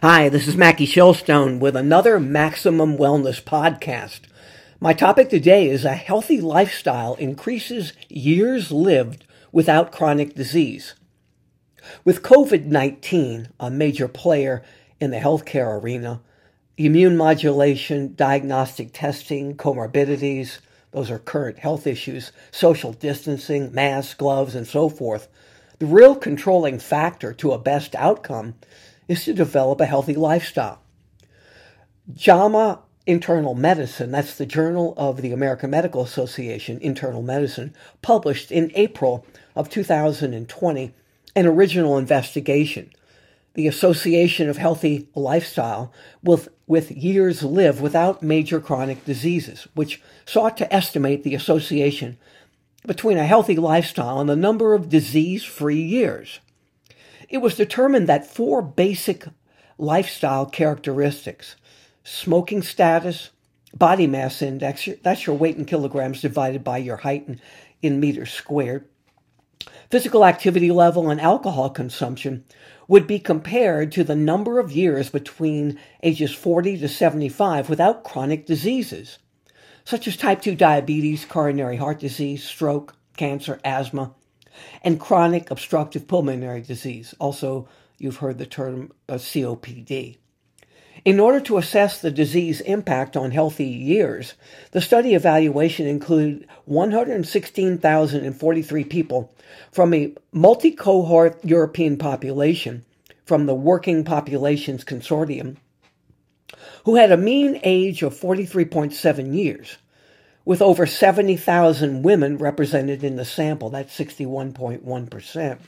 Hi, this is Mackie Shilstone with another Maximum Wellness podcast. My topic today is a healthy lifestyle increases years lived without chronic disease. With COVID 19 a major player in the healthcare arena, immune modulation, diagnostic testing, comorbidities, those are current health issues, social distancing, masks, gloves, and so forth. The real controlling factor to a best outcome is to develop a healthy lifestyle. JAMA Internal Medicine, that's the Journal of the American Medical Association, Internal Medicine, published in April of 2020 an original investigation. The Association of Healthy Lifestyle with, with years lived without major chronic diseases, which sought to estimate the association between a healthy lifestyle and the number of disease free years. It was determined that four basic lifestyle characteristics smoking status, body mass index, that's your weight in kilograms divided by your height in, in meters squared, physical activity level, and alcohol consumption would be compared to the number of years between ages 40 to 75 without chronic diseases, such as type 2 diabetes, coronary heart disease, stroke, cancer, asthma, and chronic obstructive pulmonary disease. Also, you've heard the term uh, COPD. In order to assess the disease impact on healthy years, the study evaluation included 116,043 people from a multi cohort European population from the Working Populations Consortium who had a mean age of 43.7 years with over 70,000 women represented in the sample. That's 61.1%.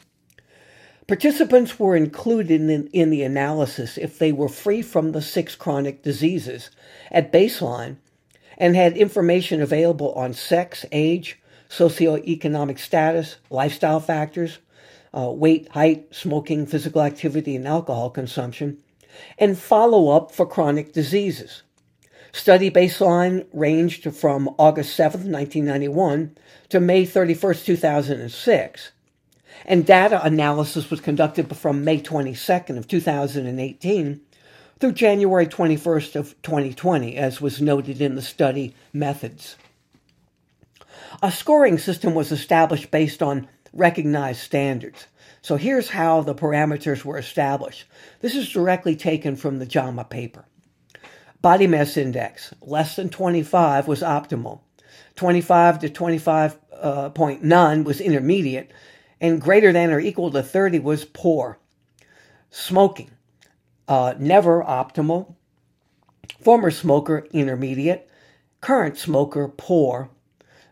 Participants were included in, in, the analysis if they were free from the six chronic diseases at baseline and had information available on sex, age, socioeconomic status, lifestyle factors, uh, weight, height, smoking, physical activity, and alcohol consumption, and follow up for chronic diseases. Study baseline ranged from August 7, 1991 to May 31, 2006. And data analysis was conducted from May 22nd of 2018 through January 21st of 2020, as was noted in the study methods. A scoring system was established based on recognized standards. So here's how the parameters were established. This is directly taken from the JAMA paper. Body mass index, less than 25 was optimal. 25 to 25.9 uh, was intermediate, and greater than or equal to 30 was poor. Smoking, uh, never optimal. Former smoker, intermediate. Current smoker, poor,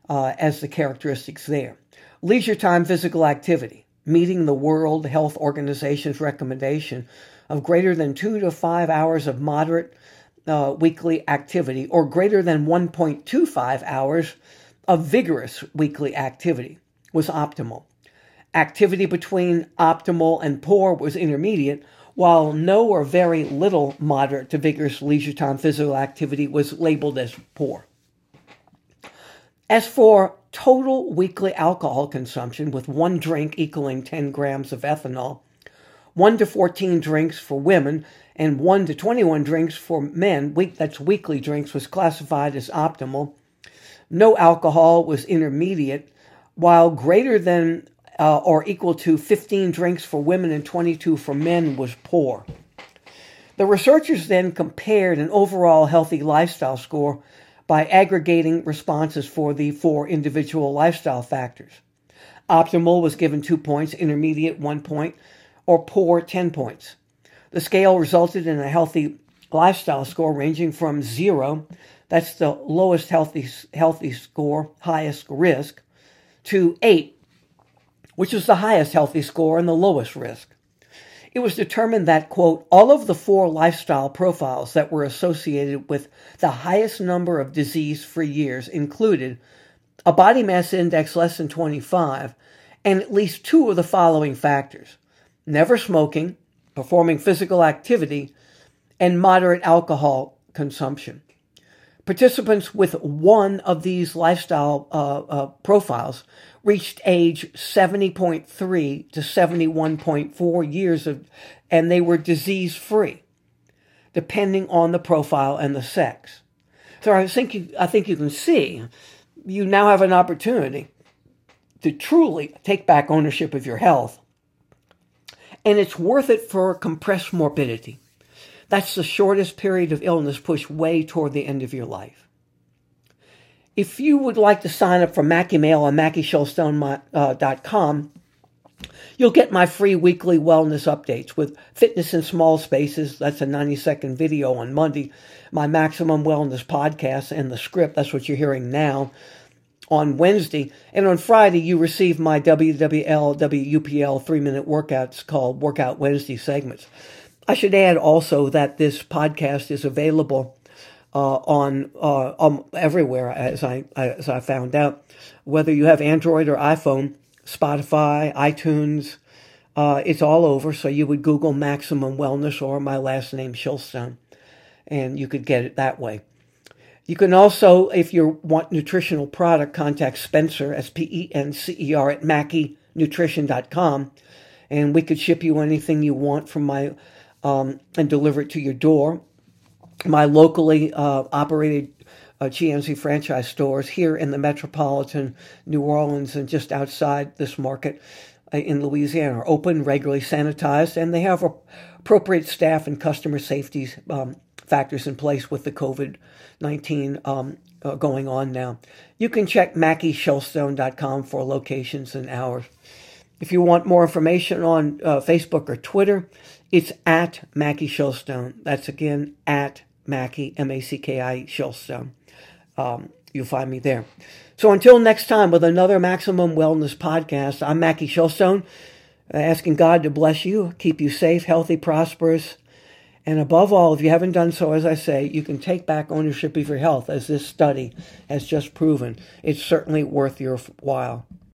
uh, as the characteristics there. Leisure time physical activity, meeting the World Health Organization's recommendation of greater than two to five hours of moderate uh, weekly activity or greater than 1.25 hours of vigorous weekly activity was optimal. Activity between optimal and poor was intermediate, while no or very little moderate to vigorous leisure time physical activity was labeled as poor. As for total weekly alcohol consumption, with one drink equaling 10 grams of ethanol, 1 to 14 drinks for women and 1 to 21 drinks for men, week, that's weekly drinks, was classified as optimal. No alcohol was intermediate, while greater than uh, or equal to 15 drinks for women and 22 for men was poor. The researchers then compared an overall healthy lifestyle score by aggregating responses for the four individual lifestyle factors. Optimal was given two points, intermediate one point, or poor 10 points. The scale resulted in a healthy lifestyle score ranging from zero, that's the lowest healthy, healthy score, highest risk, to eight, which is the highest healthy score and the lowest risk. It was determined that, quote, all of the four lifestyle profiles that were associated with the highest number of disease free years included a body mass index less than 25 and at least two of the following factors never smoking, performing physical activity, and moderate alcohol consumption. Participants with one of these lifestyle uh, uh, profiles reached age 70.3 to 71.4 years of, and they were disease free. depending on the profile and the sex. So I think you, I think you can see you now have an opportunity to truly take back ownership of your health. And it's worth it for compressed morbidity. That's the shortest period of illness pushed way toward the end of your life. If you would like to sign up for Mackie Mail on MackieShilstone.com, you'll get my free weekly wellness updates with fitness in small spaces. That's a 90 second video on Monday. My maximum wellness podcast and the script. That's what you're hearing now on Wednesday. And on Friday, you receive my WWL, WUPL three minute workouts called Workout Wednesday segments. I should add also that this podcast is available uh, on uh, um, everywhere, as I as I found out. Whether you have Android or iPhone, Spotify, iTunes, uh, it's all over. So you would Google Maximum Wellness or my last name Shilstone, and you could get it that way. You can also, if you want nutritional product, contact Spencer, S P E N C E R, at MackieNutrition.com, and we could ship you anything you want from my um, and deliver it to your door. My locally uh, operated uh, GNC franchise stores here in the metropolitan New Orleans and just outside this market uh, in Louisiana are open, regularly sanitized, and they have appropriate staff and customer safety um, factors in place with the COVID 19 um, uh, going on now. You can check MackieShilstone.com for locations and hours. If you want more information on uh, Facebook or Twitter, it's at Mackie Shilstone. That's again at Mackie, M A C K I Shilstone. Um, you'll find me there. So until next time with another Maximum Wellness podcast, I'm Mackie Shilstone, asking God to bless you, keep you safe, healthy, prosperous, and above all, if you haven't done so, as I say, you can take back ownership of your health, as this study has just proven. It's certainly worth your while.